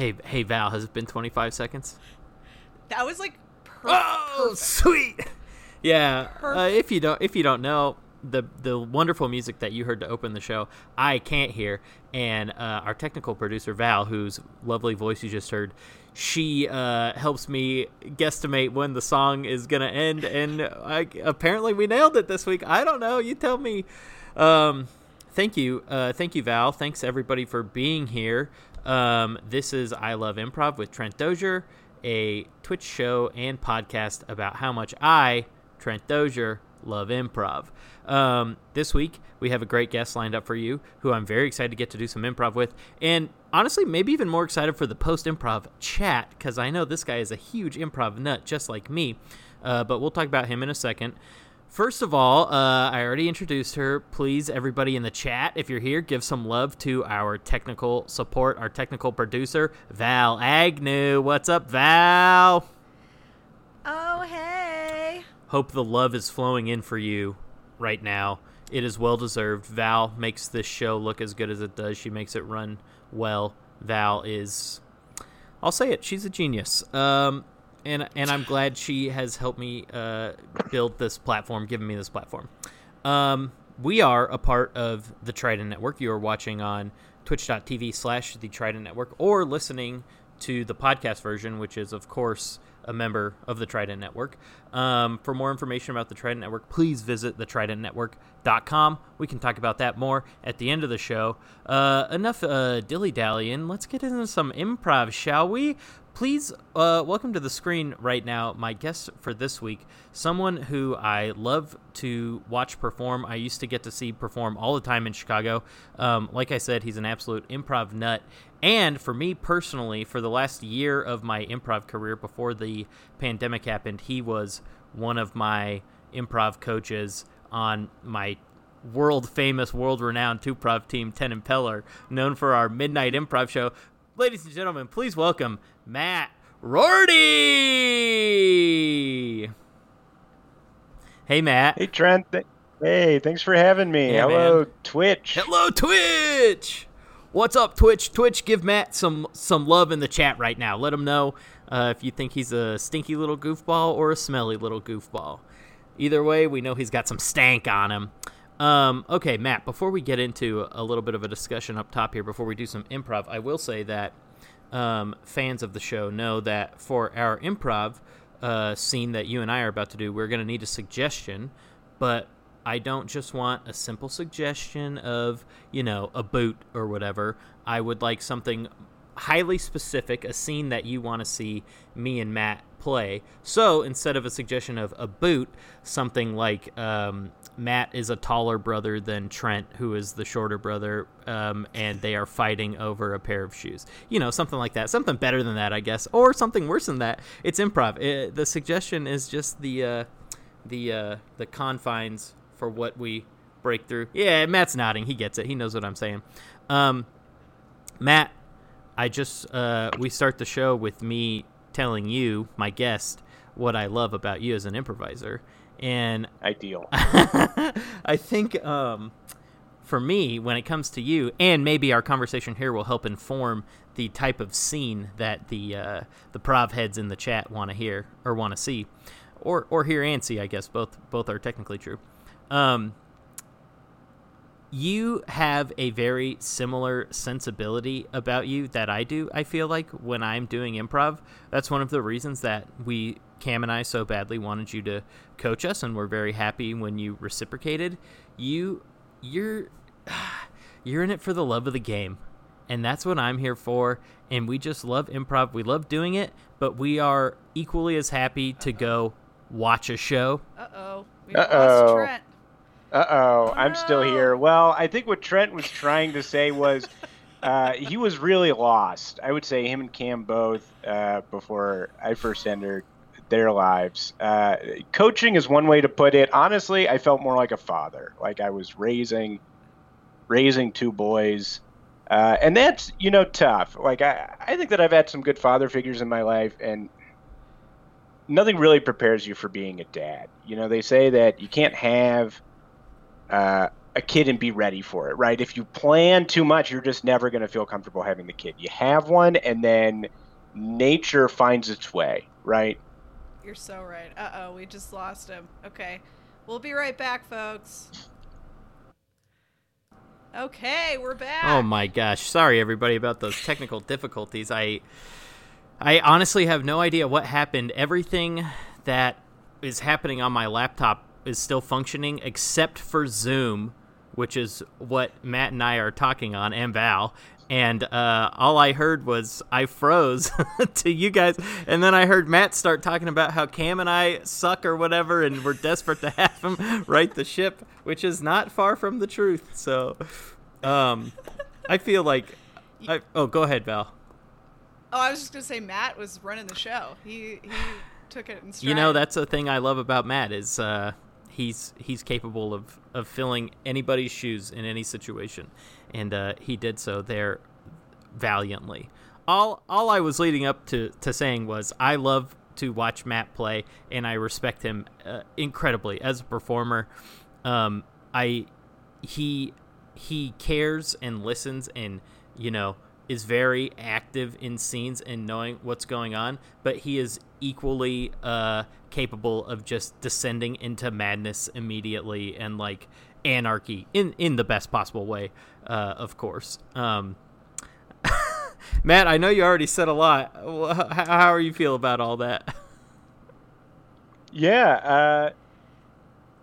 Hey, hey, Val, has it been 25 seconds? That was like per- Oh, perfect. sweet. Yeah. Uh, if you don't, if you don't know the the wonderful music that you heard to open the show, I can't hear, and uh, our technical producer Val, whose lovely voice you just heard, she uh, helps me guesstimate when the song is gonna end, and I, apparently we nailed it this week. I don't know. You tell me. Um, thank you, uh, thank you, Val. Thanks everybody for being here. Um, this is I Love Improv with Trent Dozier, a Twitch show and podcast about how much I, Trent Dozier, love improv. Um, this week we have a great guest lined up for you, who I'm very excited to get to do some improv with, and honestly, maybe even more excited for the post improv chat because I know this guy is a huge improv nut, just like me. Uh, but we'll talk about him in a second. First of all, uh, I already introduced her. Please, everybody in the chat, if you're here, give some love to our technical support, our technical producer, Val Agnew. What's up, Val? Oh hey. Hope the love is flowing in for you right now. It is well deserved. Val makes this show look as good as it does. She makes it run well. Val is, I'll say it, she's a genius. Um, and and I'm glad she has helped me uh, build this platform, given me this platform. Um, we are a part of the Trident Network. You are watching on twitch.tv slash the Trident Network or listening to the podcast version, which is, of course, a member of the Trident Network. Um, for more information about the Trident Network, please visit the thetridentnetwork.com. We can talk about that more at the end of the show. Uh, enough uh, dilly dallying. Let's get into some improv, shall we? Please uh, welcome to the screen right now my guest for this week, someone who I love to watch perform. I used to get to see perform all the time in Chicago. Um, like I said, he's an absolute improv nut. And for me personally, for the last year of my improv career before the pandemic happened, he was one of my improv coaches on my world famous, world renowned two prov team, Ten Impeller, known for our midnight improv show. Ladies and gentlemen, please welcome Matt Rorty. Hey, Matt. Hey Trent. Hey, thanks for having me. Yeah, Hello, man. Twitch. Hello, Twitch. What's up, Twitch? Twitch, give Matt some some love in the chat right now. Let him know uh, if you think he's a stinky little goofball or a smelly little goofball. Either way, we know he's got some stank on him. Um, okay, Matt. Before we get into a little bit of a discussion up top here, before we do some improv, I will say that um, fans of the show know that for our improv uh, scene that you and I are about to do, we're going to need a suggestion, but I don't just want a simple suggestion of, you know, a boot or whatever. I would like something highly specific, a scene that you want to see me and Matt play. So instead of a suggestion of a boot, something like um, Matt is a taller brother than Trent, who is the shorter brother, um, and they are fighting over a pair of shoes. You know, something like that. Something better than that, I guess, or something worse than that. It's improv. It, the suggestion is just the uh, the uh, the confines for what we break through. Yeah, Matt's nodding. He gets it. He knows what I'm saying. Um, Matt, I just uh, we start the show with me telling you, my guest, what I love about you as an improviser, and Ideal. I think um, for me, when it comes to you, and maybe our conversation here will help inform the type of scene that the uh, the prov heads in the chat want to hear or want to see, or or hear and see. I guess both both are technically true. Um, you have a very similar sensibility about you that I do. I feel like when I'm doing improv, that's one of the reasons that we Cam and I so badly wanted you to coach us, and we're very happy when you reciprocated. You, you're, you're in it for the love of the game, and that's what I'm here for. And we just love improv. We love doing it, but we are equally as happy to go watch a show. Uh oh. We Uh-oh. Uh oh, Oh, I'm still here. Well, I think what Trent was trying to say was uh, he was really lost. I would say him and Cam both uh, before I first entered their lives. Uh, coaching is one way to put it. Honestly, I felt more like a father. Like I was raising raising two boys. Uh, and that's you know tough. Like I, I think that I've had some good father figures in my life, and nothing really prepares you for being a dad. You know, they say that you can't have uh, a kid and be ready for it, right? If you plan too much, you're just never going to feel comfortable having the kid. You have one, and then nature finds its way, right? You're so right. Uh oh, we just lost him. Okay. We'll be right back, folks. Okay, we're back. Oh my gosh! Sorry everybody about those technical difficulties. I I honestly have no idea what happened. Everything that is happening on my laptop is still functioning except for Zoom, which is what Matt and I are talking on, and Val. And uh, all I heard was I froze to you guys, and then I heard Matt start talking about how Cam and I suck or whatever, and we're desperate to have him right the ship, which is not far from the truth. So, um, I feel like, I, oh, go ahead, Val. Oh, I was just gonna say Matt was running the show. He he took it in stride. You know, that's the thing I love about Matt is uh, he's he's capable of, of filling anybody's shoes in any situation, and uh, he did so there valiantly. All all I was leading up to, to saying was I love to watch Matt play, and I respect him uh, incredibly as a performer. Um, I he he cares and listens, and you know is very active in scenes and knowing what's going on, but he is equally uh, capable of just descending into madness immediately and like anarchy in in the best possible way, uh, of course. Um, Matt, I know you already said a lot. How are you feel about all that? Yeah, uh,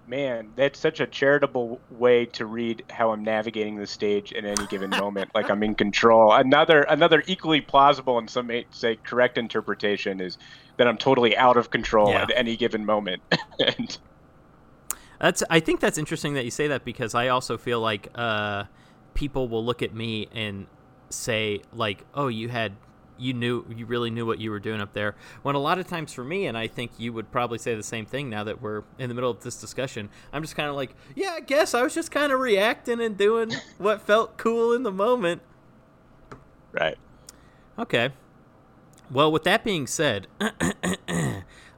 man, that's such a charitable way to read how I'm navigating the stage at any given moment, like I'm in control. Another another equally plausible and some may say correct interpretation is that I'm totally out of control Yeah. at any given moment. and That's I think that's interesting that you say that because I also feel like uh, people will look at me and say like, "Oh, you had you knew you really knew what you were doing up there." When a lot of times for me, and I think you would probably say the same thing now that we're in the middle of this discussion, I'm just kind of like, "Yeah, I guess I was just kind of reacting and doing what felt cool in the moment." right. Okay. Well, with that being said,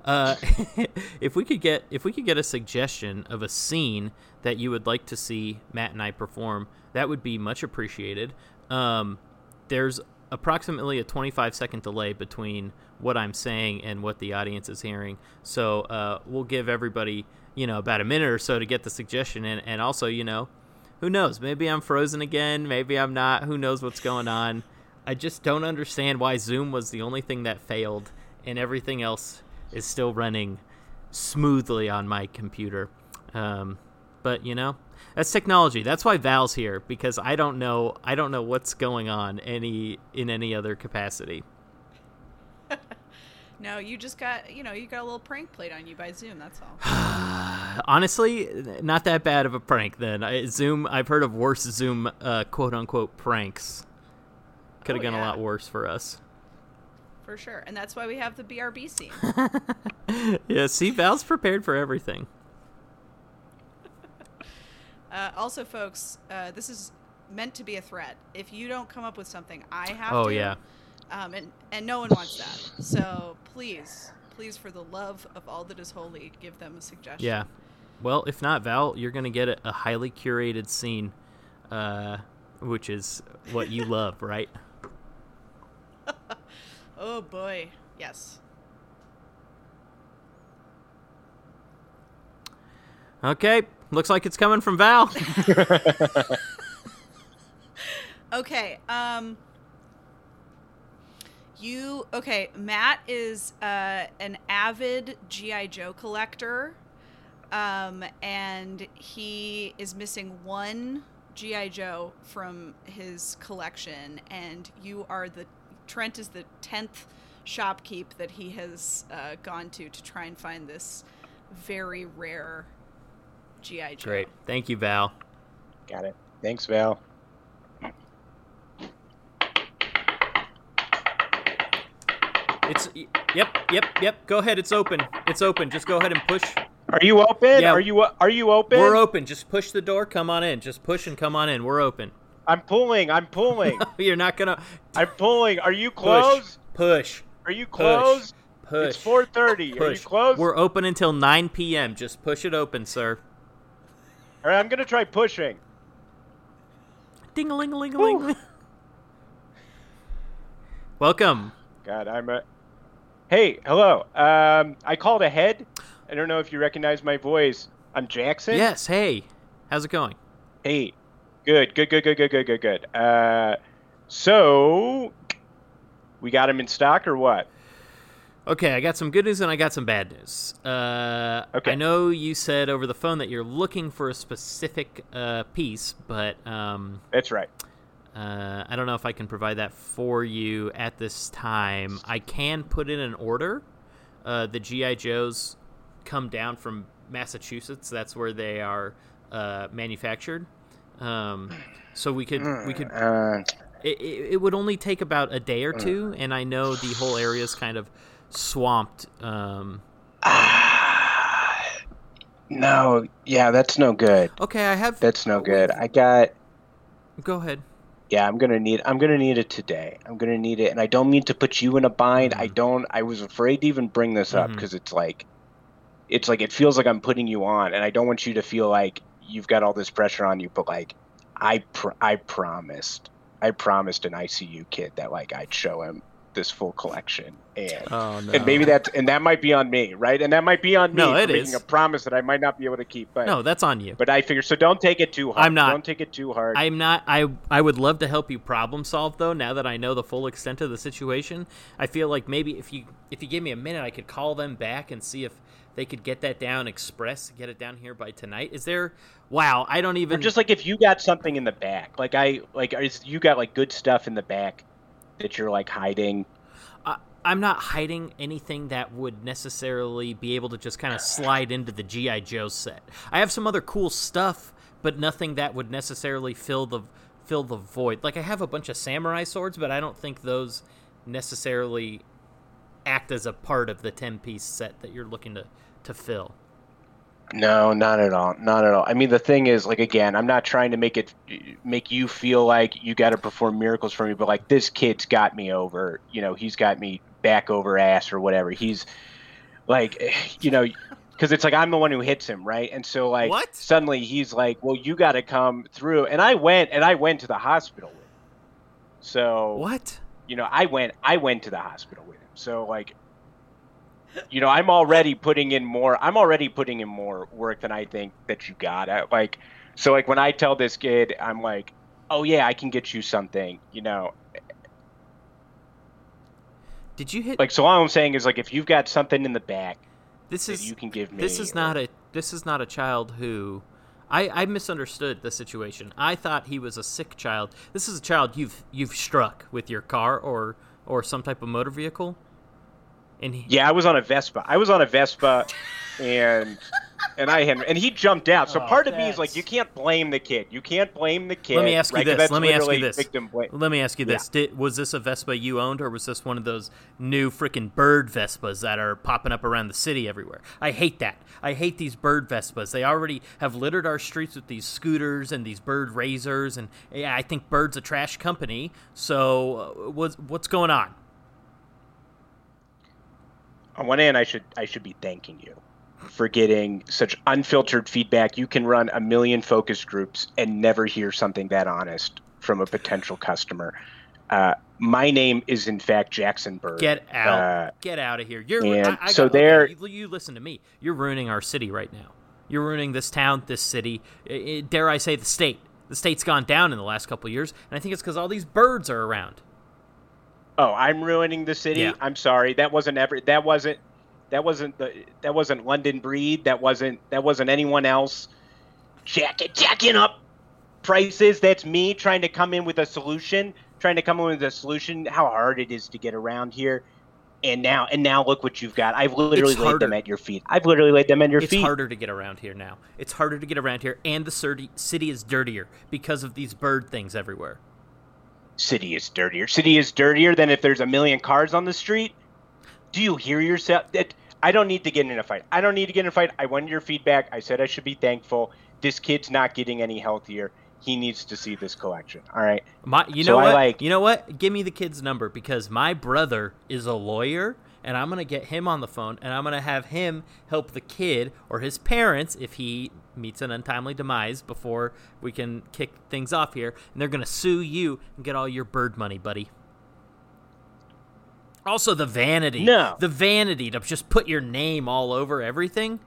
uh, if we could get if we could get a suggestion of a scene that you would like to see Matt and I perform, that would be much appreciated. Um, there's approximately a 25 second delay between what I'm saying and what the audience is hearing, so uh, we'll give everybody you know about a minute or so to get the suggestion in, and also you know who knows? Maybe I'm frozen again. Maybe I'm not. Who knows what's going on? I just don't understand why Zoom was the only thing that failed and everything else is still running smoothly on my computer. Um, but you know, that's technology. That's why Val's here because I don't know. I don't know what's going on any in any other capacity. No, you just got you know you got a little prank played on you by Zoom. That's all. Honestly, not that bad of a prank. Then I, Zoom. I've heard of worse Zoom uh, quote unquote pranks. Could have Oh, gone a lot worse for us. For sure, and that's why we have the BRB scene. yeah, see, Val's prepared for everything. Uh, also, folks, uh, this is meant to be a threat. If you don't come up with something, I have to. Oh to. yeah. Um, and and no one wants that. So please, please, for the love of all that is holy, give them a suggestion. Yeah. Well, if not, Val, you're going to get a, a highly curated scene, uh, which is what you love, right? Oh boy. Yes. Okay. Looks like it's coming from Val. Okay. Um. You okay? Matt is uh, an avid GI Joe collector, um, and he is missing one GI Joe from his collection. And you are the Trent is the tenth shopkeep that he has uh, gone to to try and find this very rare GI Joe. Great. Thank you, Val. Got it. Thanks, Val. It's Yep, yep, yep. Go ahead. It's open. It's open. Just go ahead and push. Are you open? Yeah. Are you are you open? We're open. Just push the door. Come on in. Just push and come on in. We're open. I'm pulling. I'm pulling. You're not gonna I'm pulling. Are you push. closed? Push. Are you closed? Push. It's 4:30. Are you Push. closed? We're open until 9 p.m. Just push it open, sir. All right, I'm gonna try pushing. Ding a ling a ling a ling. Welcome. God, I'm a. Hey, hello. Um, I called ahead. I don't know if you recognize my voice. I'm Jackson. Yes. Hey. How's it going? Hey. Good. Good. Good. Good. Good. Good. Good. Good. Uh, so we got him in stock or what? Okay, I got some good news and I got some bad news. Uh, Okay. I know you said over the phone that you're looking for a specific uh, piece, but um, That's right. uh, I don't know if I can provide that for you at this time. I can put in an order. Uh, the GI Joes come down from Massachusetts. That's where they are uh, manufactured. Um, so we could we could Uh, it, it, it would only take about a day or two, and I know the whole area is kind of swamped. Um, ah, no. Yeah, that's no good. okay, I have. That's no good. I got. Go ahead. Yeah, I'm gonna need. I'm gonna need it today. I'm gonna need it, and I don't mean to put you in a bind. I Mhm. don't. I was afraid to even bring this up because it's like, it's like it feels like I'm putting you on, and I don't want you to feel like you've got all this pressure on you. But like, I pr- I promised. I promised an ICU kid that like I'd show him this full collection, and Oh no. and maybe that and that might be on me, right? And that might be on me No, it making is. a promise that I might not be able to keep. But no, that's on you. but I figure so. Don't take it too hard. I'm not. Don't take it too hard. I'm not. I I would love to help you problem solve though. Now that I know the full extent of the situation, I feel like maybe if you if you give me a minute, I could call them back and see if they could get that down express, get it down here by tonight. Is there? Wow, I don't Or even. just like if you got something in the back, like I like, is you got like good stuff in the back that you're like hiding. I'm not hiding anything that would necessarily be able to just kind of slide into the GI Joe set. I have some other cool stuff, but nothing that would necessarily fill the fill the void. Like I have a bunch of samurai swords, but I don't think those necessarily act as a part of the 10 piece set that you're looking to to fill. No, not at all. Not at all. I mean, the thing is, like, again, I'm not trying to make it make you feel like you got to perform miracles for me, but like this kid's got me over. You know, he's got me back over ass or whatever. He's like, you know, because it's like I'm the one who hits him, right? And so like What? suddenly he's like, well, you got to come through. And I went and I went to the hospital with him. So What? you know, I went I went to the hospital with him. So like you know, I'm already putting in more I'm already putting in more work than I think that you got. I, like so like when I tell this kid, I'm like, "Oh yeah, I can get you something," you know. Did you hit Like so all I'm saying is like if you've got something in the back This that is you can give me this is or- not a this is not a child who I, I misunderstood the situation. I thought he was a sick child. This is a child you've you've struck with your car or or some type of motor vehicle. And he, Yeah, I was on a Vespa. I was on a Vespa and and I had and he jumped out. So Oh, part of me is like you can't blame the kid. You can't blame the kid. Let me ask you right? this. Let me ask you this. Let me ask you Yeah. this: Did, Was this a Vespa you owned, or was this one of those new freaking bird Vespas that are popping up around the city everywhere? I hate that. I hate these bird Vespas. They already have littered our streets with these scooters and these bird razors, and yeah, I think Bird's a trash company. So, uh, what's what's going on? On one hand, I should I should be thanking you for getting such unfiltered feedback. You can run a million focus groups and never hear something that honest from a potential customer. Uh, my name is in fact Jackson Bird. Get out! Uh, Get out of here! You're I, I so there- you, you listen to me. You're ruining our city right now. You're ruining this town, this city. I- I- dare I say the state? The state's gone down in the last couple of years, and I think it's because all these birds are around. Oh, I'm ruining the city. Yeah. I'm sorry. That wasn't ever. That wasn't. That wasn't the. That wasn't London Breed. That wasn't. That wasn't anyone else. Jack jacking up prices. That's me trying to come in with a solution. Trying to come in with a solution. How hard it is to get around here. And now, and now, look what you've got. I've literally It's laid them at your feet. I've literally laid them at your It's feet. It's harder to get around here now. It's harder to get around here, and the city is dirtier because of these bird things everywhere. City is dirtier. City is dirtier than if there's a million cars on the street. Do you hear yourself? That I don't need to get in a fight. I don't need to get in a fight. I wanted your feedback. I said I should be thankful. This kid's not getting any healthier. He needs to see this collection. All right. My, you So know what? like- You know what? Give me the kid's number because my brother is a lawyer, and I'm gonna get him on the phone, and I'm gonna have him help the kid or his parents if he meets an untimely demise before we can kick things off here, and they're gonna sue you and get all your bird money, buddy. Also, the vanity. No. The vanity to just put your name all over everything.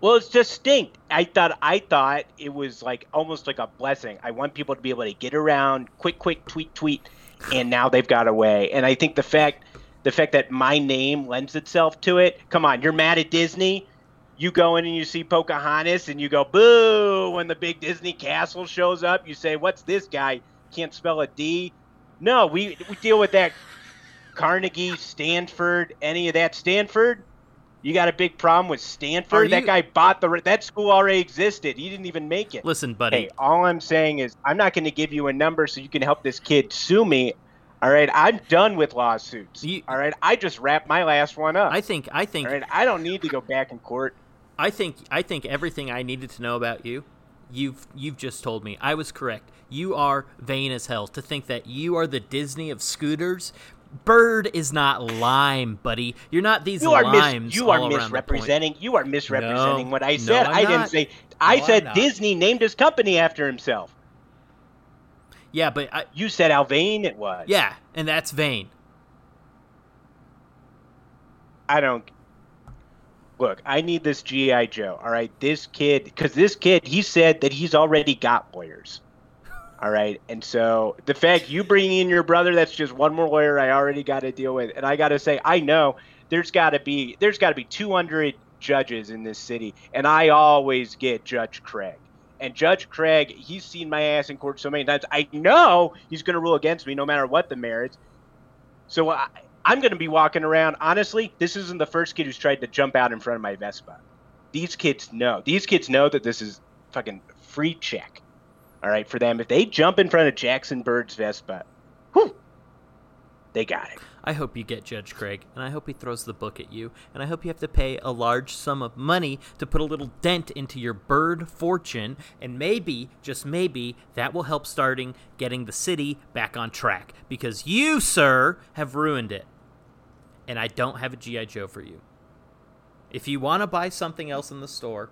Well, it's distinct. I thought I thought it was like almost like a blessing. I want people to be able to get around, quick, quick, tweet, tweet, and now they've got away. And I think the fact the fact that my name lends itself to it. Come on, you're mad at Disney. You go in and you see Pocahontas and you go boo when the big Disney castle shows up. You say, "What's this guy? Can't spell a D." No, we we deal with that Carnegie, Stanford, any of that Stanford. You got a big problem with Stanford? you- That guy bought the that school already existed. He didn't even make it. Listen, buddy. Hey, all I'm saying is I'm not going to give you a number so you can help this kid sue me. All right, I'm done with lawsuits. You- all right, I just wrapped my last one up. I think. I think. all right, I don't need to go back in court. I think I think everything I needed to know about you, you've you've just told me. I was correct. You are vain as hell to think that you are the Disney of scooters. Bird is not lime, buddy. You're not these You are limes. mis- you are misrepresenting. You are misrepresenting No, what I no, said. I'm I didn't say. I No, said. Disney named his company after himself. Yeah, but I, You said how vain it was. yeah, and that's vain. I don't. Look, I need this GI Joe. All right, this kid, because this kid, he said that he's already got lawyers. All right, and so the fact you bring in your brother, that's just one more lawyer I already got to deal with. And I got to say, I know there's got to be there's got to be 200 judges in this city, and I always get Judge Craig. And Judge Craig, he's seen my ass in court so many times. I know he's going to rule against me no matter what the merits. So I, I'm going to be walking around. Honestly, this isn't the first kid who's tried to jump out in front of my Vespa. These kids know. These kids know that this is fucking free check. All right, for them. If they jump in front of Jackson Bird's Vespa, whew, they got it. I hope you get Judge Craig, and I hope he throws the book at you, and I hope you have to pay a large sum of money to put a little dent into your bird fortune, and maybe, just maybe, that will help starting getting the city back on track. Because you, sir, have ruined it. And I don't have a G.I. Joe for you. If you want to buy something else in the store,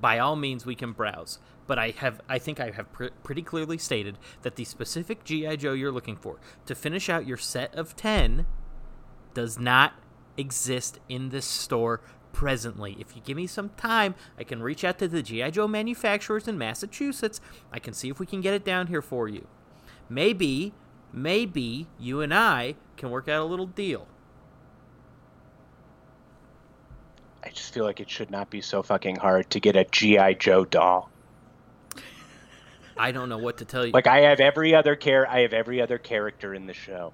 by all means we can browse but i have i think i have pr- pretty clearly stated that the specific gi joe you're looking for to finish out your set of 10 does not exist in this store presently. If you give me some time i can reach out to the gi joe manufacturers in massachusetts. I can see if we can get it down here for you. Maybe maybe you and i can work out a little deal. I just feel like it should not be so fucking hard to get a GI Joe doll. I don't know what to tell you Like I have every other care. I have every other character in the show,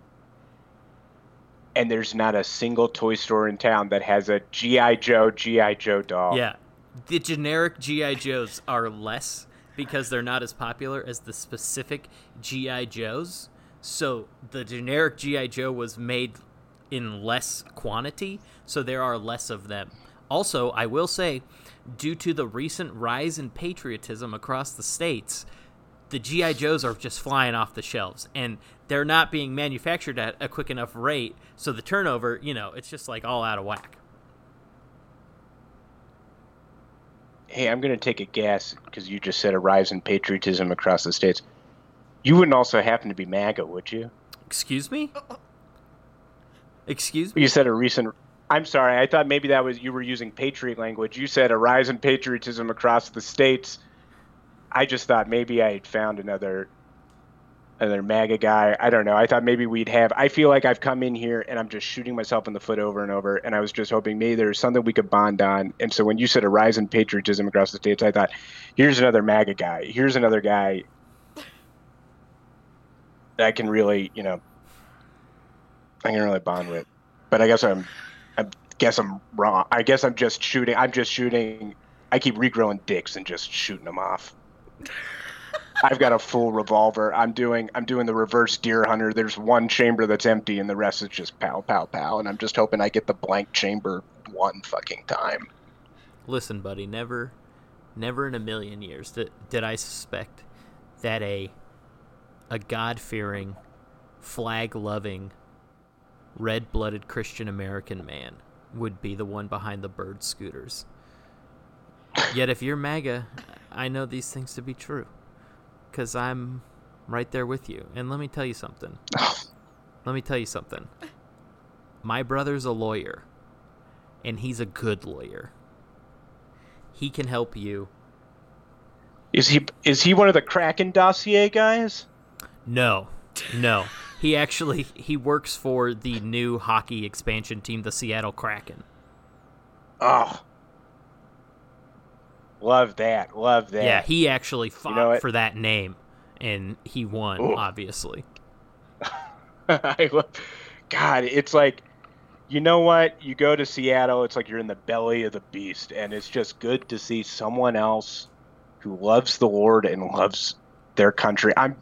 and there's not a single toy store in town that has a GI Joe GI Joe doll. Yeah. The generic G.I. Joes are less because they're not as popular as the specific G.I. Joes. So the generic G.I. Joe was made in less quantity, so there are less of them. Also, I will say, due to the recent rise in patriotism across the states, the GI Joes are just flying off the shelves, and they're not being manufactured at a quick enough rate. So the turnover, you know, it's just like all out of whack. Hey, I'm gonna take a guess because you just said a rise in patriotism across the states. You wouldn't also happen to be MAGA, would you? Excuse me? Excuse me? You said a recent. I'm sorry. I thought maybe that was you were using patriot language. You said a rise in patriotism across the states. I just thought maybe I had found another another MAGA guy. I don't know. I thought maybe we'd have. I feel like I've come in here and I'm just shooting myself in the foot over and over. And I was just hoping maybe there's something we could bond on. And so when you said a rise in patriotism across the states, I thought, here's another MAGA guy. Here's another guy that I can really, you know, I can really bond with. But I guess I'm, I guess I'm wrong. I guess I'm just shooting. I'm just shooting. I keep regrowing dicks and just shooting them off. I've got a full revolver. I'm doing I'm doing the reverse deer hunter. There's one chamber that's empty and the rest is just pow pow pow. And I'm just hoping I get the blank chamber one fucking time. Listen, buddy, never, never in a million years did, did I suspect that a a God fearing, flag loving, red blooded Christian American man would be the one behind the bird scooters. Yet if you're MAGA, I know these things to be true. Because I'm right there with you. And let me tell you something. let me tell you something. My brother's a lawyer, and he's a good lawyer. He can help you. Is he is he one of the Kraken dossier guys? No, no. He actually he works for the new hockey expansion team, the Seattle Kraken. Oh, love that, love that. Yeah, he actually fought You know for that name, and he won. Ooh. Obviously, I love, God, it's like, you know what? You go to Seattle, it's like you're in the belly of the beast, and it's just good to see someone else who loves the Lord and loves their country. I'm,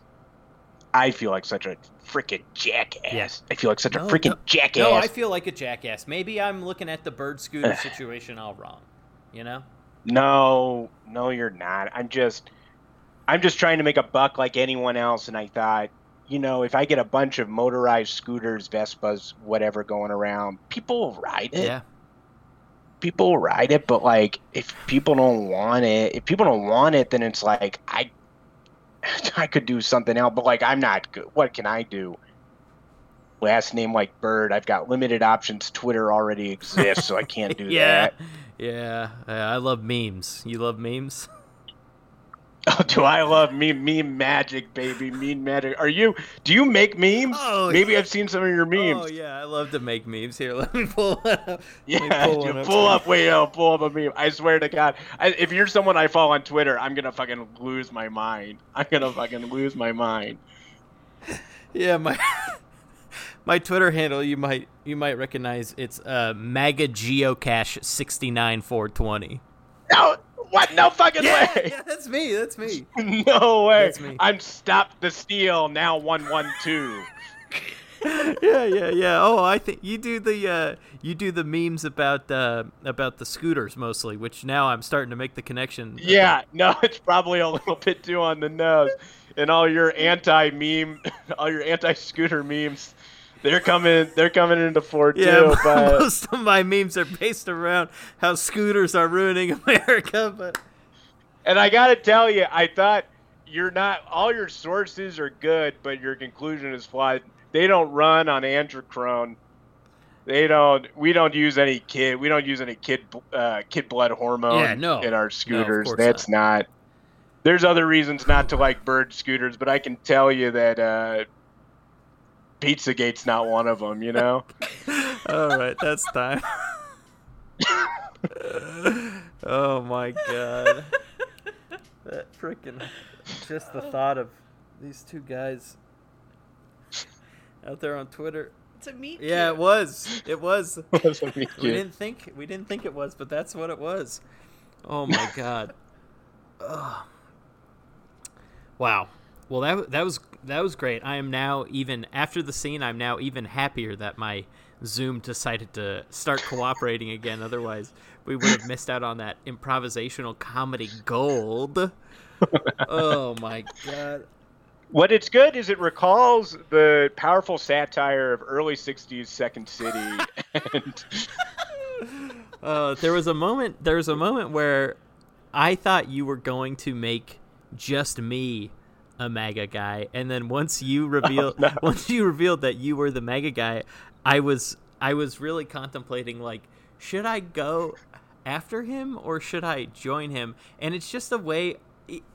I feel like such a freaking jackass. Yeah. I feel like such a No, freaking no- jackass. no, I feel like a jackass. Maybe I'm looking at the bird scooter situation all wrong. You know? No, no, you're not. I'm just, I'm just trying to make a buck like anyone else, and I thought, you know, if I get a bunch of motorized scooters, Vespas, whatever going around, people will ride it. Yeah. People will ride it, but like, if people don't want it, if people don't want it, then it's like I, I could do something else. But like, I'm not good. What can I do? Last name like Bird. I've got limited options. Twitter already exists, so I can't do yeah. that. Yeah. I love memes. You love memes? Oh, do I love meme meme magic, baby? Meme magic. Are you? Do you make memes? Oh, Maybe yeah. I've seen some of your oh, memes. Oh yeah, I love to make memes. Here, let me pull one up. Yeah, pull one pull up. Wait, no, pull up a meme. I swear to God, I, if you're someone I follow on Twitter, I'm gonna fucking lose my mind. I'm gonna fucking lose my mind. Yeah, my my Twitter handle you might you might recognize. It's uh MAGA Geocache sixty nine four twenty. No, what? No fucking Yeah, way. yeah, that's me. That's me. No way. That's me. I'm stop the steal now. One one two. yeah, yeah, yeah. Oh, I think you do the uh, you do the memes about uh, about the scooters mostly, which now I'm starting to make the connection. Yeah, no, it's probably a little bit too on the nose. And all your anti meme, all your anti scooter memes, they're coming. They're coming into four Yeah, too. But most of my memes are based around how scooters are ruining America. But and I gotta tell you, I thought you're not. All your sources are good, but your conclusion is flawed. They don't run on adrenochrome. They don't. We don't use any kid. We don't use any kid. Uh, kid blood hormone Yeah, no. in our scooters. course That's not. There's other reasons not to like bird scooters, but I can tell you that uh, Pizzagate's not one of them. You know. all right, that's time. oh my god, that freaking just the thought of these two guys out there on Twitter. It's a meat. Yeah, it cute. was. It was. Wasn't me, We didn't think we didn't think it was, but that's what it was. Oh my god. Ugh. Wow. Well, that that was that was great. I am now even after the scene. I'm now even happier that my Zoom decided to start cooperating again. Otherwise, we would have missed out on that improvisational comedy gold. oh my god. What it's good is it recalls the powerful satire of early '60s Second City, and Uh, there was a moment. There was a moment where I thought you were going to make just me a MAGA guy, and then once you oh, revealed, no. once you revealed that you were the MAGA guy, I was, I was really contemplating like, should I go after him or should I join him? And it's just a way.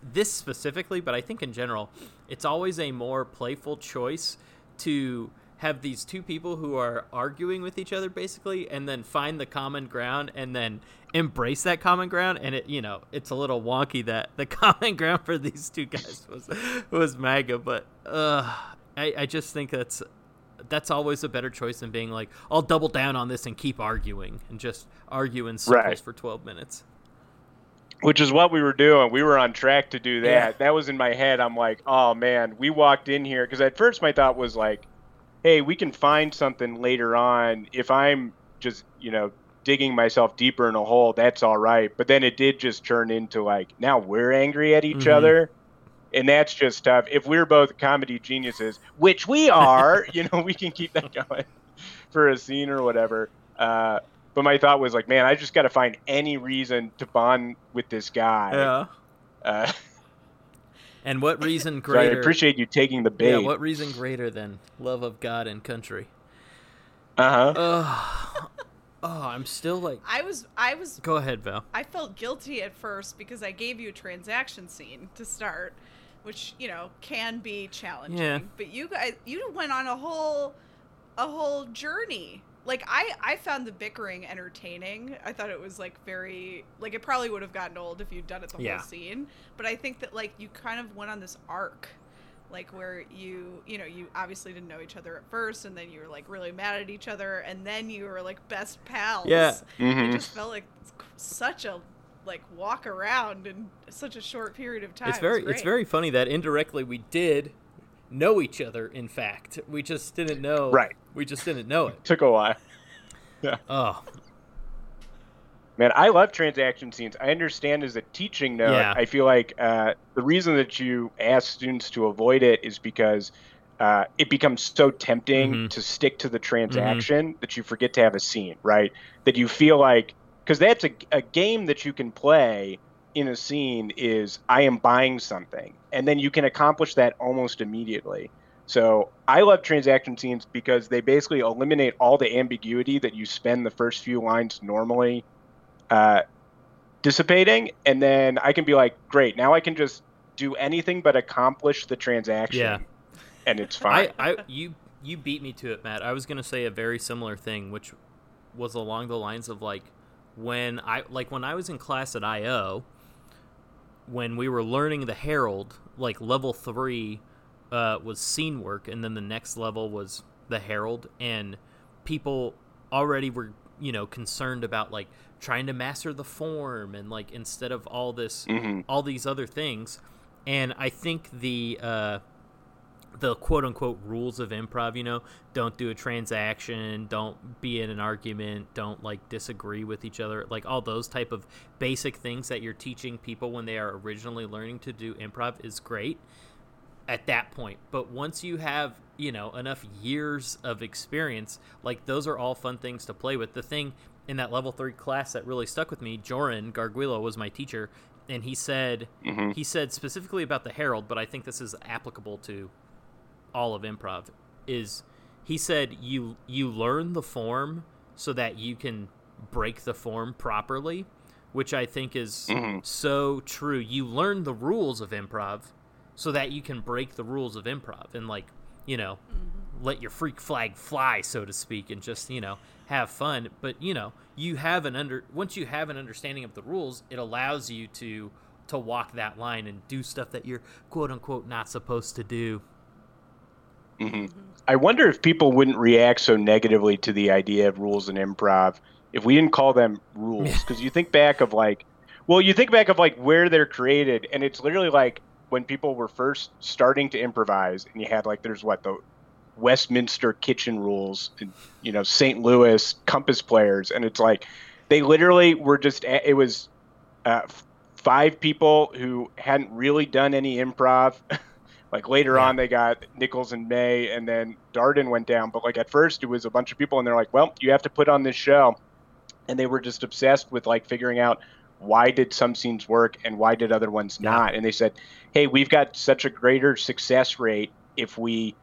This specifically, but I think in general, it's always a more playful choice to have these two people who are arguing with each other basically and then find the common ground and then embrace that common ground and it you know it's a little wonky that the common ground for these two guys was was maga but uh i i just think that's that's always a better choice than being like i'll double down on this and keep arguing and just argue in circles Right. for 12 minutes which is what we were doing. We were on track to do that. Yeah. That was in my head. I'm like, oh man, we walked in here because at first my thought was like, hey, we can find something later on. If I'm just, you know, digging myself deeper in a hole, that's all right. But then it did just turn into like, now we're angry at each Mhm. other. And that's just tough. If we're both comedy geniuses, which we are, you know, we can keep that going for a scene or whatever. Uh, but my thought was like, man, I just got to find any reason to bond with this guy. Yeah. Uh, And what reason so I appreciate you taking the bait. yeah, what reason greater than love of God and country? uh huh. Oh, I'm still like. I was I was Go ahead, Val. I felt guilty at first because I gave you a transaction scene to start, which you know can be challenging. Yeah. But you guys, you went on a whole, a whole journey. Like I, I found the bickering entertaining. I thought it was like very, like it probably would have gotten old if you'd done it the Yeah. whole scene. But I think that like you kind of went on this arc, like where you, you know, you obviously didn't know each other at first, and then you were like really mad at each other, and then you were like best pals. Yeah. Mhm. It just felt like such a like walk around in such a short period of time. It's very, it's great. very funny that indirectly we did know each other. In fact, we just didn't know. Right. We just didn't know it. Took a while. yeah Oh, Man, I love transaction scenes. I understand as a teaching note. Yeah. I feel like uh, the reason that you ask students to avoid it is because uh, it becomes so tempting Mhm. to stick to the transaction that you forget to have a scene, right? That you feel like because that's a, a game that you can play in a scene is I am buying something, and then you can accomplish that almost immediately. So I love transaction scenes because they basically eliminate all the ambiguity that you spend the first few lines normally uh, dissipating, and then I can be like, great, now I can just do anything but accomplish the transaction, Yeah. and it's fine. I, I, you, you beat me to it, Matt. I was gonna say a very similar thing, which was along the lines of like when I, like when I was in class at IO, when we were learning the Herald, like level three uh, was scene work, and then the next level was the Herald, and people already were, you know, concerned about like trying to master the form and like instead of all this Mhm. all these other things and i think the uh the quote unquote rules of improv you know don't do a transaction don't be in an argument don't like disagree with each other like all those type of basic things that you're teaching people when they are originally learning to do improv is great at that point. But once you have, you know, enough years of experience, like those are all fun things to play with. The thing in that level three class that really stuck with me, Joran Garguilo was my teacher, and he said Mhm. he said specifically about the Herald, but I think this is applicable to all of improv, is he said you you learn the form so that you can break the form properly, which I think is Mhm. so true. You learn the rules of improv so that you can break the rules of improv and like, you know, let your freak flag fly, so to speak, and just, you know, have fun. But, you know, you have an under once you have an understanding of the rules, it allows you to to walk that line and do stuff that you're quote unquote not supposed to do. Mhm. I wonder if people wouldn't react so negatively to the idea of rules and improv if we didn't call them rules. Because you think back of like, well, you think back of like where they're created, and it's literally like when people were first starting to improvise, and you had like there's what the Westminster kitchen rules, and, you know, St. Louis compass players, and it's like they literally were just it was uh, five people who hadn't really done any improv. like later Yeah. on, they got Nichols and May, and then Darden went down. But like at first, it was a bunch of people, and they're like, "Well, you have to put on this show," and they were just obsessed with like figuring out why did some scenes work and why did other ones not. And they said, "Hey, we've got such a greater success rate if we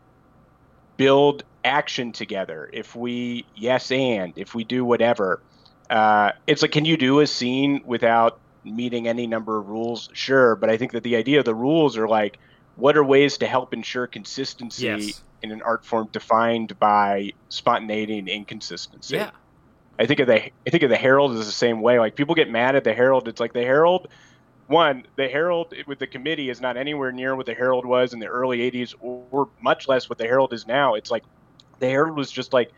build action together, if we yes and, if we do whatever." Uh, it's like, can you do a scene without meeting any number of rules? Sure, but I think that the idea of the rules are like, what are ways to help ensure consistency Yes. in an art form defined by spontaneity and inconsistency? Yeah. I think of the I think of the Herald is the same way. Like people get mad at the Herald. It's like the Herald. One, the Herald with the committee is not anywhere near what the Herald was in the early '80s, or much less what the Herald is now. It's like the Herald was just like,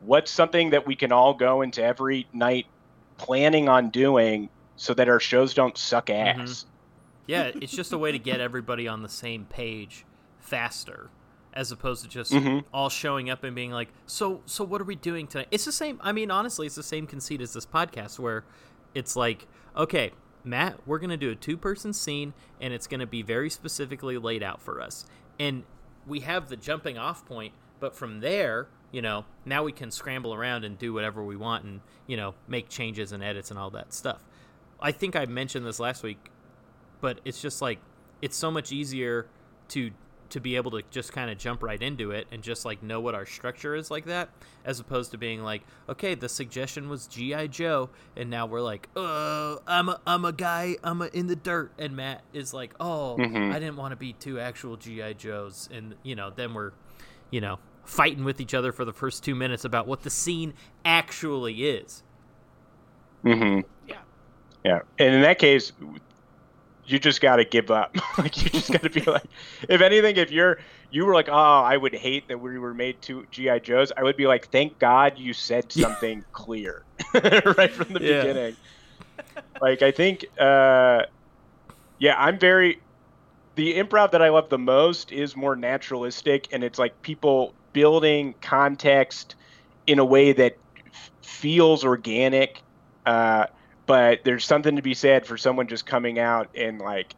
what's something that we can all go into every night planning on doing so that our shows don't suck ass. Mm-hmm. Yeah, it's just a way to get everybody on the same page faster as opposed to just mm-hmm. all showing up and being like, "So, so what are we doing tonight?" It's the same. I mean, honestly, it's the same conceit as this podcast, where it's like, okay, Matt, we're gonna do a two-person scene, and it's gonna be very specifically laid out for us, and we have the jumping off point, but from there, you know, now we can scramble around and do whatever we want, and you know, make changes and edits and all that stuff. I think I mentioned this last week, but it's just like it's so much easier to to be able to just kind of jump right into it and just like know what our structure is like that as opposed to being like okay the suggestion was gi joe and now we're like oh i'm a, I'm a guy i'm a, in the dirt and matt is like oh mm-hmm. i didn't want to be two actual gi joes and you know then we're you know fighting with each other for the first two minutes about what the scene actually is. Mm-hmm. Yeah. Yeah and in that case you just got to give up. like you just got to be like, if anything, if you're you were like, oh, I would hate that we were made two GI Joes. I would be like, thank God you said something clear right from the yeah. beginning. like I think, uh, yeah, I'm very. The improv that I love the most is more naturalistic, and it's like people building context in a way that f- feels organic. Uh, but there's something to be said for someone just coming out and like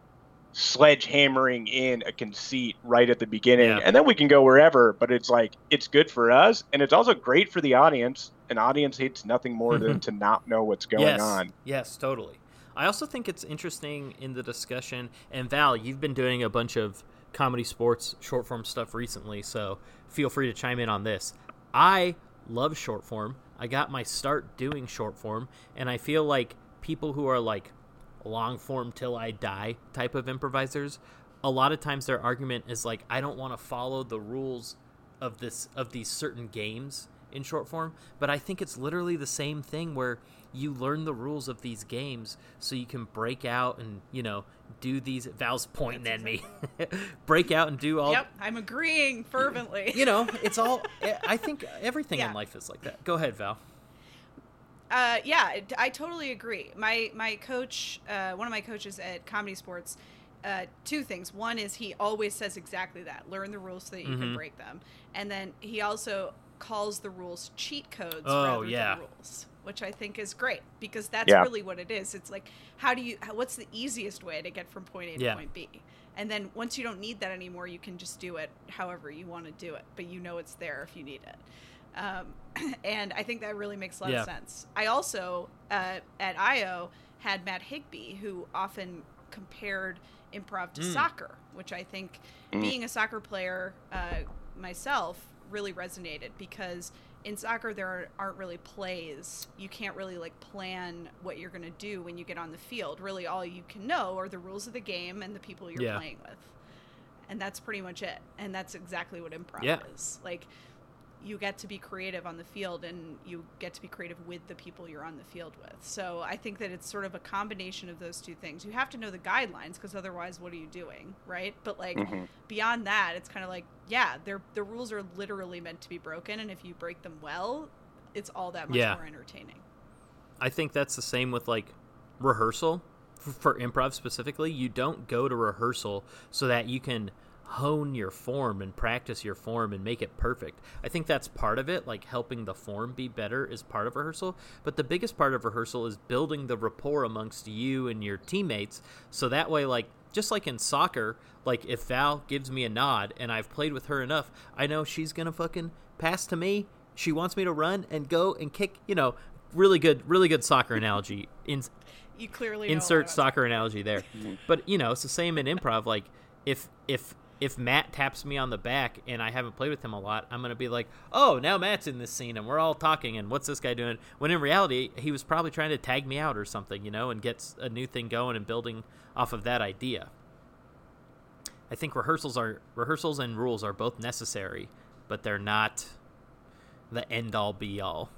sledgehammering in a conceit right at the beginning. Yeah. and then we can go wherever but it's like it's good for us and it's also great for the audience. An audience hates nothing more than to not know what's going yes. on. Yes totally. I also think it's interesting in the discussion and val you've been doing a bunch of ComedySportz short form stuff recently so feel free to chime in on this. I love short form I got my start doing short form, and I feel like people who are like long form till I die type of improvisers, a lot of times their argument is like, I don't want to follow the rules of this of these certain games in short form, but I think it's literally the same thing where you learn the rules of these games so you can break out and you know do these val's pointing at me break out and do all yep i'm agreeing fervently you know it's all i think everything yeah. in life is like that go ahead val uh, yeah, I totally agree. My my coach, uh, one of my coaches at ComedySportz, uh, two things. One is he always says exactly that: learn the rules so that you mm-hmm. can break them. And then he also calls the rules cheat codes oh, rather yeah. than rules which I think is great because that's yeah. really what it is. It's like how do you what's the easiest way to get from point A to yeah. point B? And then once you don't need that anymore, you can just do it however you want to do it, but you know it's there if you need it. Um, and I think that really makes a lot yeah. of sense. I also uh, at IO had Matt Higby, who often compared improv to mm. soccer, which I think, mm. being a soccer player uh, myself, really resonated because in soccer there aren't really plays. You can't really like plan what you're going to do when you get on the field. Really all you can know are the rules of the game and the people you're yeah. playing with. And that's pretty much it. And that's exactly what improv yeah. is. Like you get to be creative on the field and you get to be creative with the people you're on the field with. So I think that it's sort of a combination of those two things. You have to know the guidelines because otherwise what are you doing, right? But like mm-hmm. beyond that, it's kind of like yeah, they're the rules are literally meant to be broken and if you break them well, it's all that much yeah. more entertaining. I think that's the same with like rehearsal for improv specifically. You don't go to rehearsal so that you can hone your form and practice your form and make it perfect. I think that's part of it, like helping the form be better is part of rehearsal. But the biggest part of rehearsal is building the rapport amongst you and your teammates. So that way, like, just like in soccer, like if Val gives me a nod and I've played with her enough, I know she's gonna fucking pass to me. She wants me to run and go and kick, you know, really good, really good soccer analogy. In, you clearly insert soccer analogy there. but you know, it's the same in improv. Like if if if Matt taps me on the back and I haven't played with him a lot, I'm gonna be like, "Oh, now Matt's in this scene and we're all talking and what's this guy doing?" When in reality, he was probably trying to tag me out or something, you know, and gets a new thing going and building off of that idea. I think rehearsals are rehearsals and rules are both necessary, but they're not the end all be all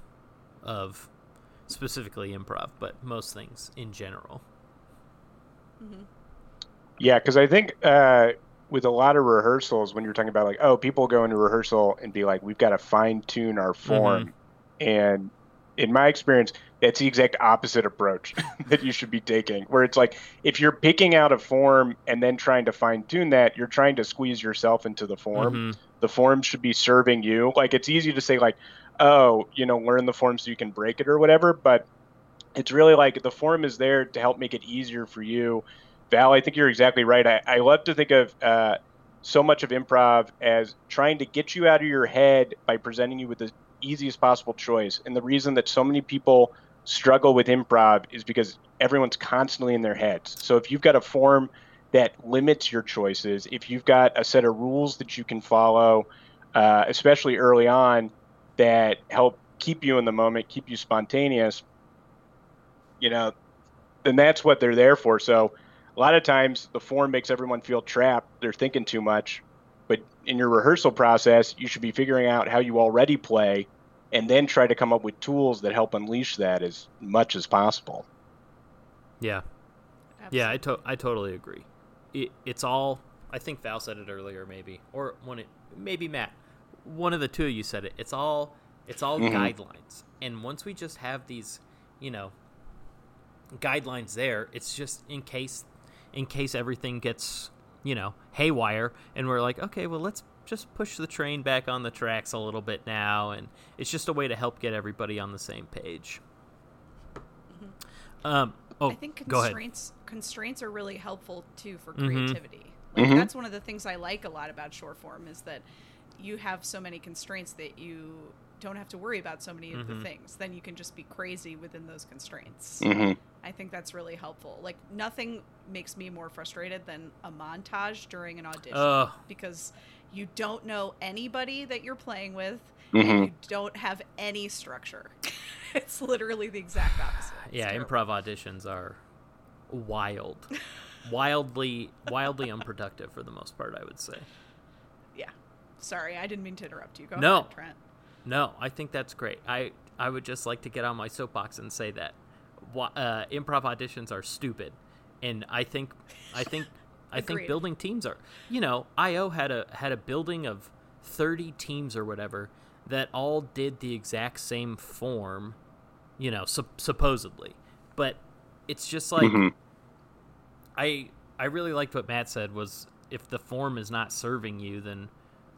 of specifically improv, but most things in general. Mm-hmm. Yeah, because I think. Uh with a lot of rehearsals when you're talking about like oh people go into rehearsal and be like we've got to fine tune our form mm-hmm. and in my experience, that's the exact opposite approach that you should be taking. Where it's like if you're picking out a form and then trying to fine tune that, you're trying to squeeze yourself into the form. Mhm. The form should be serving you. Like it's easy to say like, oh, you know, learn the form so you can break it or whatever, but it's really like the form is there to help make it easier for you. Val, I think you're exactly right. I, I love to think of uh, so much of improv as trying to get you out of your head by presenting you with the easiest possible choice. And the reason that so many people struggle with improv is because everyone's constantly in their heads. So if you've got a form that limits your choices, if you've got a set of rules that you can follow, uh, especially early on, that help keep you in the moment, keep you spontaneous, you know, then that's what they're there for. So a lot of times the form makes everyone feel trapped. They're thinking too much. But in your rehearsal process, you should be figuring out how you already play and then try to come up with tools that help unleash that as much as possible. Yeah. Yeah, I to- I totally agree. It, it's all. I think Val said it earlier, maybe, or one. It, maybe Matt. One of the two of you said it. It's all. It's all Mhm. guidelines, and once we just have these, you know, guidelines there, it's just in case, in case everything gets, you know, haywire, and we're like, okay, well, let's just push the train back on the tracks a little bit now, and it's just a way to help get everybody on the same page. Um. Oh, I think constraints constraints are really helpful too for Mhm. creativity. Like Mhm. that's one of the things I like a lot about short form is that you have so many constraints that you don't have to worry about so many of Mhm. the things. Then you can just be crazy within those constraints. Mm-hmm. I think that's really helpful. Like nothing makes me more frustrated than a montage during an audition Ugh. because you don't know anybody that you're playing with Mm-hmm. and you don't have any structure. it's literally the exact opposite. It's yeah, terrible. improv auditions are wild, wildly, wildly unproductive for the most part. I would say. Yeah. Sorry, I didn't mean to interrupt you. Go No. ahead, Trent. No, I think that's great. I I would just like to get on my soapbox and say that uh, improv auditions are stupid, and I think I think I think building teams are. You know, IO had a had a building of thirty teams or whatever that all did the exact same form. You know, sup- supposedly, but it's just like Mhm. I I really liked what Matt said was if the form is not serving you, then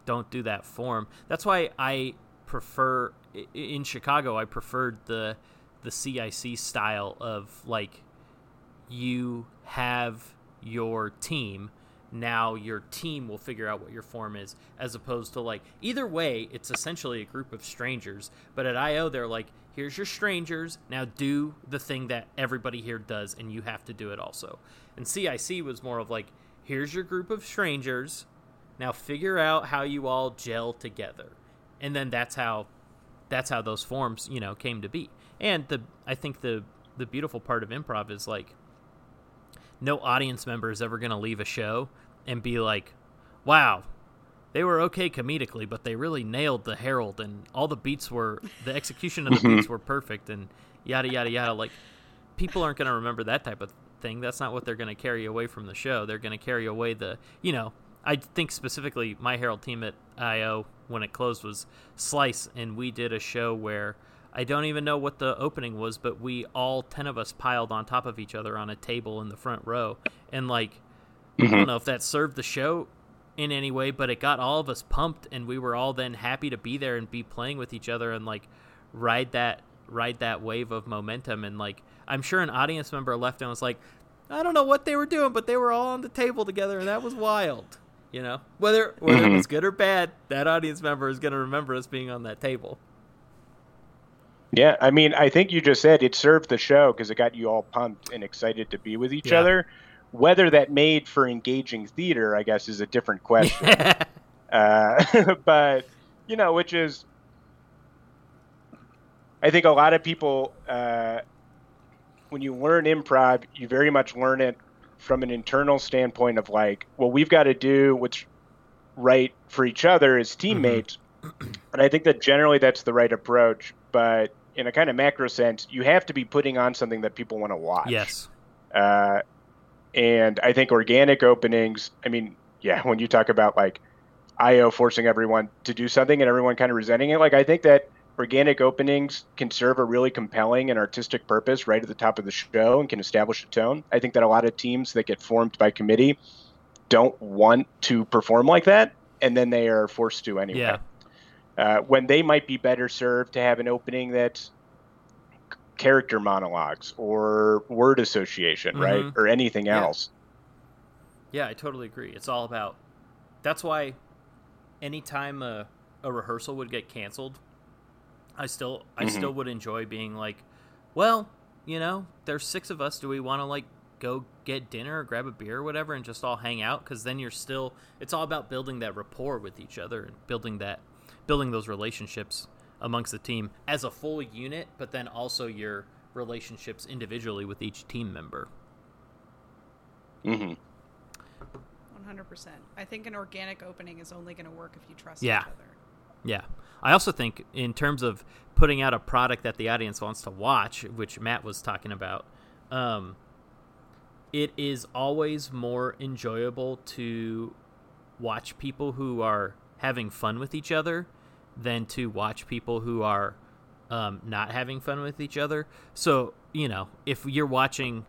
don't do that form. That's why I prefer in Chicago. I preferred the the CIC style of like you have your team. Now your team will figure out what your form is, as opposed to like either way, it's essentially a group of strangers. But at IO, they're like, here's your strangers. Now do the thing that everybody here does, and you have to do it also. And CIC was more of like, here's your group of strangers. Now figure out how you all gel together, and then that's how that's how those forms you know came to be. And the I think the the beautiful part of improv is like no audience member is ever going to leave a show and be like, "Wow, they were okay comedically, but they really nailed the Herald and all the beats were the execution of the beats mm-hmm. were perfect and yada yada yada." Like people aren't going to remember that type of thing. That's not what they're going to carry away from the show. They're going to carry away the, you know, I think specifically my Herald team at IO when it closed was Slice, and we did a show where I don't even know what the opening was, but we all 10 of us piled on top of each other on a table in the front row. And, like, I don't mm-hmm. know if that served the show in any way, but it got all of us pumped, and we were all then happy to be there and be playing with each other and, like, ride that ride that wave of momentum. And like i'm sure an audience member left and was like i don't know what they were doing but they were all on the table together and that was wild you know whether whether it was good or bad that audience member is going to remember us being on that table Yeah, I mean, I think you just said it served the show because it got you all pumped and excited to be with each Yeah. other. Whether that made for engaging theater, I guess, is a different question. uh, but you know, which is, I think a lot of people, uh, when you learn improv, you very much learn it from an internal standpoint of like, well, we've got to do what's right for each other as teammates. And I think that generally that's the right approach. But in a kind of macro sense, you have to be putting on something that people want to watch. yes Uh, and I think organic openings, I mean, yeah, when you talk about like IO forcing everyone to do something and everyone kind of resenting it, like I think that organic openings can serve a really compelling and artistic purpose right at the top of the show and can establish a tone. I think that a lot of teams that get formed by committee don't want to perform like that, and then they are forced to anyway. Yeah. Uh, when they might be better served to have an opening that's character monologues or word association, right, Mhm. or anything Yeah. else. Yeah, I totally agree. It's all about. That's why, anytime a, a rehearsal would get canceled, I still I Mhm. still would enjoy being like, well, you know, there's six of us. Do we want to like go get dinner or grab a beer or whatever and just all hang out? Because then you're still. It's all about building that rapport with each other and building that, building those relationships amongst the team as a full unit, but then also your relationships individually with each team member. Mm-hmm. 100%. I think an organic opening is only going to work if you trust Yeah. each other. Yeah. I also think in terms of putting out a product that the audience wants to watch, which Matt was talking about, um, it is always more enjoyable to watch people who are having fun with each other than to watch people who are um, not having fun with each other. So, you know, if you're watching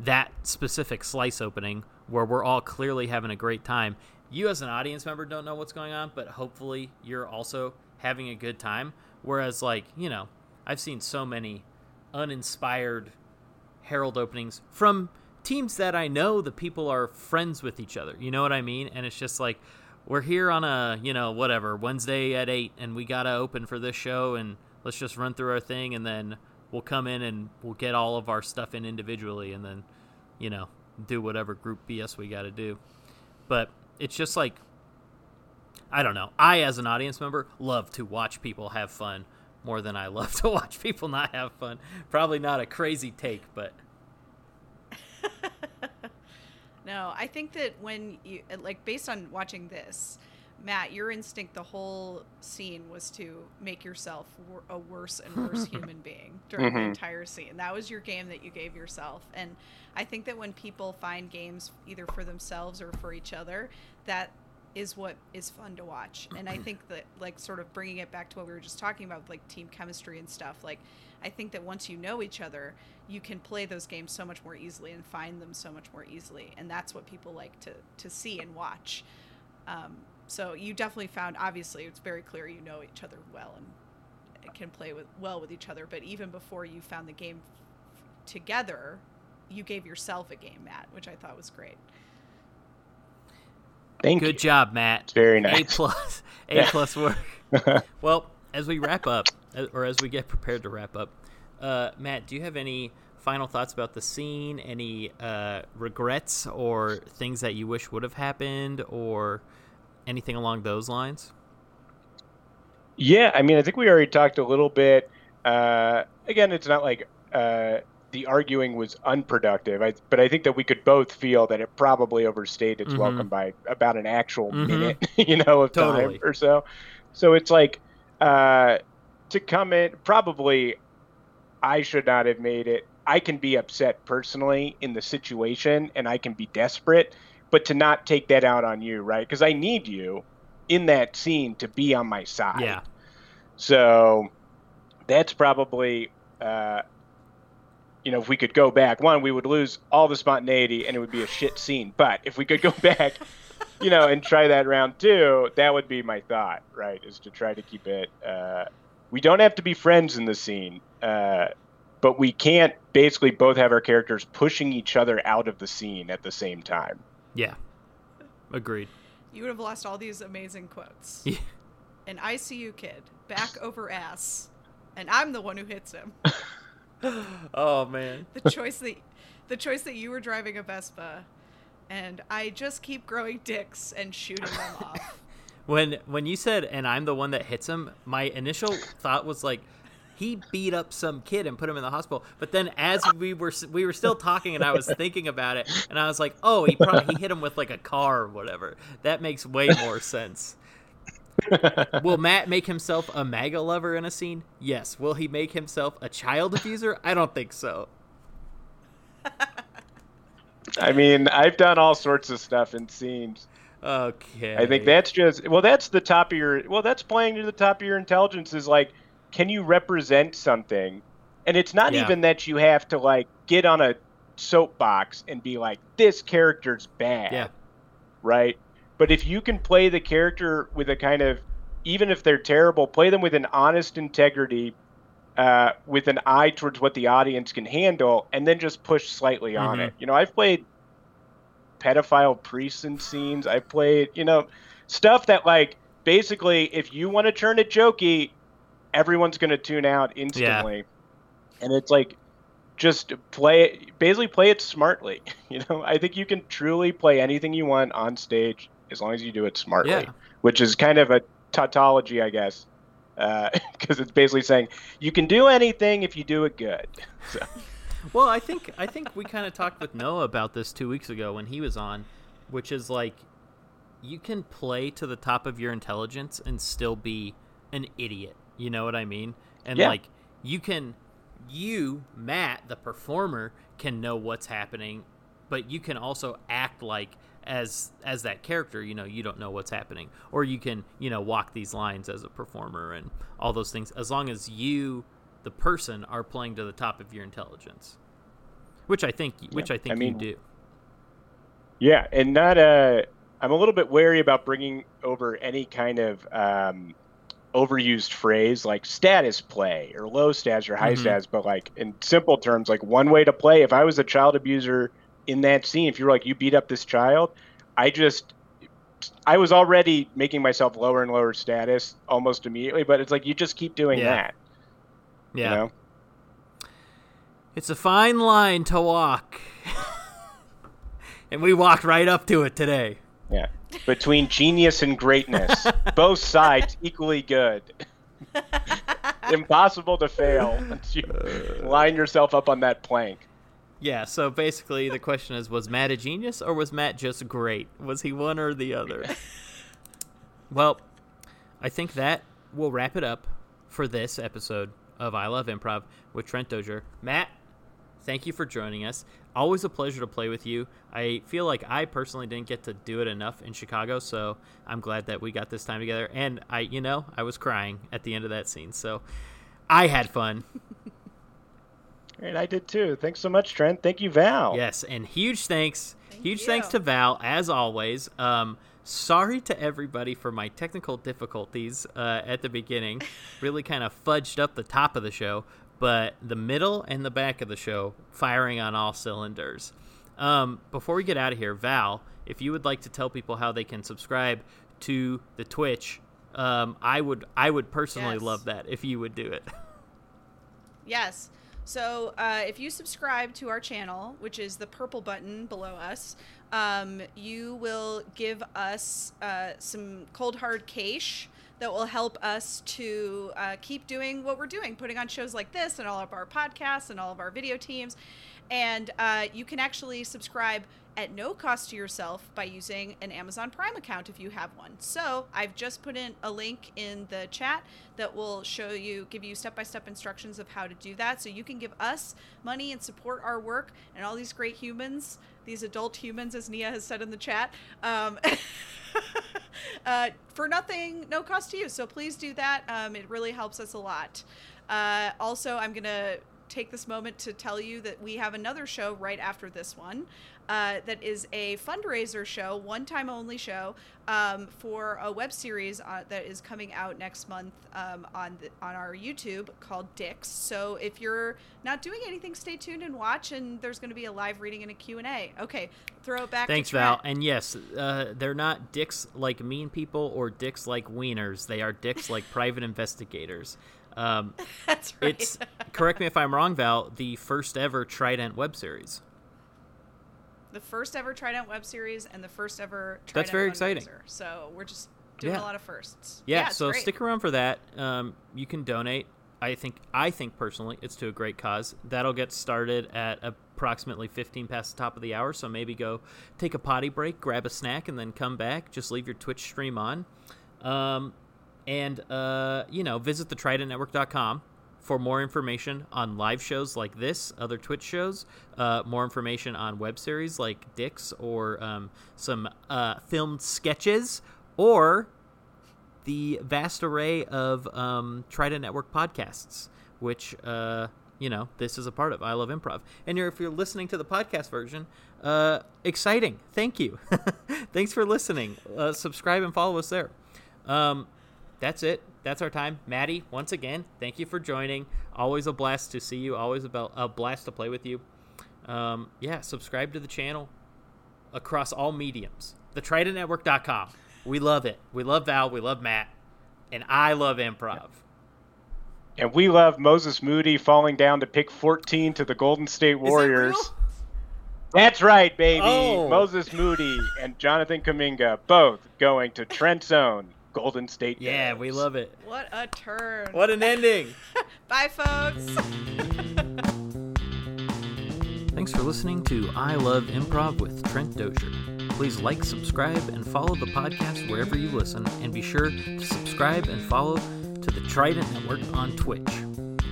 that specific slice opening where we're all clearly having a great time, you as an audience member don't know what's going on, but hopefully you're also having a good time. Whereas, like, you know, I've seen so many uninspired Herald openings from teams that I know the people are friends with each other. You know what I mean? And it's just like, we're here on a, you know, whatever, Wednesday at 8, and we got to open for this show, and let's just run through our thing, and then we'll come in and we'll get all of our stuff in individually, and then, you know, do whatever group BS we got to do. But it's just like, I don't know. I, as an audience member, love to watch people have fun more than I love to watch people not have fun. Probably not a crazy take, but No, I think that when you like based on watching this, Matt, your instinct the whole scene was to make yourself a worse and worse human being during the Mhm. entire scene. That was your game that you gave yourself. And I think that when people find games either for themselves or for each other, that is what is fun to watch. And I think that like sort of bringing it back to what we were just talking about like team chemistry and stuff, like I think that once you know each other, you can play those games so much more easily and find them so much more easily, and that's what people like to to see and watch. Um, so you definitely found, obviously, it's very clear you know each other well and can play with well with each other. But even before you found the game f- together, you gave yourself a game, Matt, which I thought was great. Thank good job, Matt. It's very A plus, A Yeah. plus work. Well, as we wrap up, or as we get prepared to wrap up, uh, Matt, do you have any final thoughts about the scene? Any uh, regrets or things that you wish would have happened, or anything along those lines? Yeah, I mean, I think we already talked a little bit. Uh, again, it's not like uh, the arguing was unproductive, I, but I think that we could both feel that it probably overstayed its Mhm. welcome by about an actual Mhm. minute, you know, of Totally. time or so. So it's like uh, to come in, probably I should not have made it. I can be upset personally in the situation and I can be desperate, but to not take that out on you, right? Because I need you in that scene to be on my side. Yeah, So that's probably, uh, you know, if we could go back, one, we would lose all the spontaneity and it would be a shit scene. But if we could go back, you know, and try that round two, that would be my thought, right? Is to try to keep it. Uh, we don't have to be friends in the scene, uh, but we can't basically both have our characters pushing each other out of the scene at the same time. Yeah, agreed. You would have lost all these amazing quotes. Yeah. An ICU kid, back over ass, and I'm the one who hits him. oh man, the choice that the choice that you were driving a Vespa and I just keep growing dicks and shooting them off. when when you said and I'm the one that hits him, my initial thought was like he beat up some kid and put him in the hospital. But then as we were we were still talking and I was thinking about it and I was like, "Oh, he probably he hit him with like a car or whatever." That makes way more sense. Will Matt make himself a MAGA lover in a scene? Yes. Will he make himself a child abuser? I don't think so. I mean, I've done all sorts of stuff in scenes. Okay. I think that's just well, that's the top of your well, that's playing to the top of your intelligence is like can you represent something? And it's not Yeah. even that you have to like get on a soapbox and be like, this character's bad. Yeah. Right? But if you can play the character with a kind of, even if they're terrible, play them with an honest integrity, uh, with an eye towards what the audience can handle, and then just push slightly on Mhm. it. You know, I've played pedophile priests in scenes. I played, you know, stuff that like basically, if you want to turn it jokey, everyone's going to tune out instantly. And it's like, just play it, basically play it smartly. You know, I think you can truly play anything you want on stage as long as you do it smartly, Yeah. which is kind of a tautology, I guess. Uh, because it's basically saying you can do anything if you do it good. So, Well, I think I think we kind of talked with Noah about this two weeks ago when he was on, which is like you can play to the top of your intelligence and still be an idiot. You know what I mean? And Yeah. like you can, you Matt, the performer, can know what's happening, but you can also act like as as that character. You know, you don't know what's happening, or you can you know walk these lines as a performer and all those things. As long as you the person are playing to the top of your intelligence which i think which i think I mean- you do Yeah, and not uh I'm a little bit wary about bringing over any kind of um, overused phrase like status play or low stats or high Mhm. stats, but like in simple terms, like one way to play. If I was a child abuser in that scene, if you were like you beat up this child, I just I was already making myself lower and lower status almost immediately, but it's like you just keep doing Yeah. that. yeah You know? it's a fine line to walk and we walked right up to it today Yeah. Between genius and greatness, both sides equally good. Impossible to fail once you uh. line yourself up on that plank. yeah so basically the question is was matt a genius or was matt just great was he one or the other well i think that will wrap it up for this episode of i love improv with trent dozier matt thank you for joining us always a pleasure to play with you i feel like i personally didn't get to do it enough in chicago so i'm glad that we got this time together and i you know i was crying at the end of that scene so i had fun And I did too. Thanks so much, Trent. Thank you, Val. Yes, and huge thanks, Thank huge you. thanks to Val as always. Um, sorry to everybody for my technical difficulties uh, at the beginning. really kind of fudged up the top of the show, but the middle and the back of the show firing on all cylinders. Um, before we get out of here, Val, if you would like to tell people how they can subscribe to the Twitch, um, I would I would personally Yes. love that if you would do it. Yes. So uh, if you subscribe to our channel, which is the purple button below us, um, you will give us uh, some cold hard cash that will help us to uh, keep doing what we're doing, putting on shows like this and all of our podcasts and all of our video teams. And uh, you can actually subscribe at no cost to yourself by using an Amazon Prime account if you have one. So I've just put in a link in the chat that will show you, give you step by step instructions of how to do that. So you can give us money and support our work and all these great humans, these adult humans, as Nia has said in the chat, um, uh, for nothing, no cost to you. So please do that. Um, it really helps us a lot. Uh, also, I'm going to take this moment to tell you that we have another show right after this one uh, that is a fundraiser show, one time only show um, for a web series uh, that is coming out next month um, on the, on our YouTube called Dicks. So if you're not doing anything, stay tuned and watch. And there's going to be a live reading and a Q and A. Okay, throw it back. Thanks, Val. And yes, uh, they're not dicks like mean people or dicks like wieners. They are dicks like private investigators. Um, That's right. it's correct me if I'm wrong, Val. The first ever Trident web series. The first ever Trident web series and the first ever Trident That's very exciting. So we're just doing Yeah. a lot of firsts. Yeah, it's so great. stick around for that. Um, you can donate. I think I think personally it's to a great cause. That'll get started at approximately 15 past the top of the hour. So maybe go take a potty break, grab a snack, and then come back. Just leave your Twitch stream on, um, and uh, you know visit the TridentNetwork.com for more information on live shows like this, other Twitch shows, uh, more information on web series like Dix or um, some uh, filmed sketches, or the vast array of um, Trident Network podcasts, which uh, you know this is a part of. I love improv, and you're, if you're listening to the podcast version, uh, exciting. Thank you. Thanks for listening. Uh, subscribe and follow us there. Um, that's it. That's our time. Maddie, once again, thank you for joining. Always a blast to see you. Always a, a blast to play with you. Um, yeah, subscribe to the channel across all mediums. TheTridentNetwork.com. We love it. We love Val. We love Matt. And I love improv. And we love Moses Moody falling down to pick 14 to the Golden State Warriors. That's right, baby. Oh. Moses Moody and Jonathan Kuminga both going to Trent Zone, Golden State. Yeah, Bears. we love it. What a turn. What an ending. Bye, folks. Thanks for listening to I Love Improv with Trent Dozier. Please like, subscribe, and follow the podcast wherever you listen, and be sure to subscribe and follow to the Trident Network on Twitch.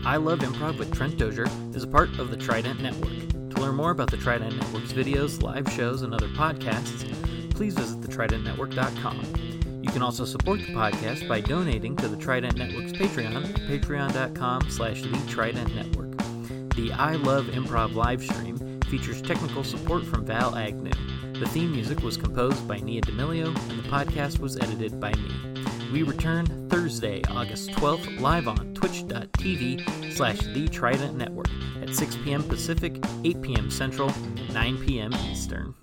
I Love Improv with Trent Dozier is a part of the Trident Network. To learn more about the Trident Network's videos, live shows, and other podcasts, please visit thetridentnetwork.com. You can also support the podcast by donating to the Trident Network's Patreon patreon.com slash the Trident Network. The I Love Improv live stream features technical support from Val Agnew. The theme music was composed by Nia D'Amelio, and the podcast was edited by me. We return Thursday, August 12th, live on twitch.tv slash The Trident Network at 6 p.m. Pacific, 8 p.m. Central, 9 p.m. Eastern.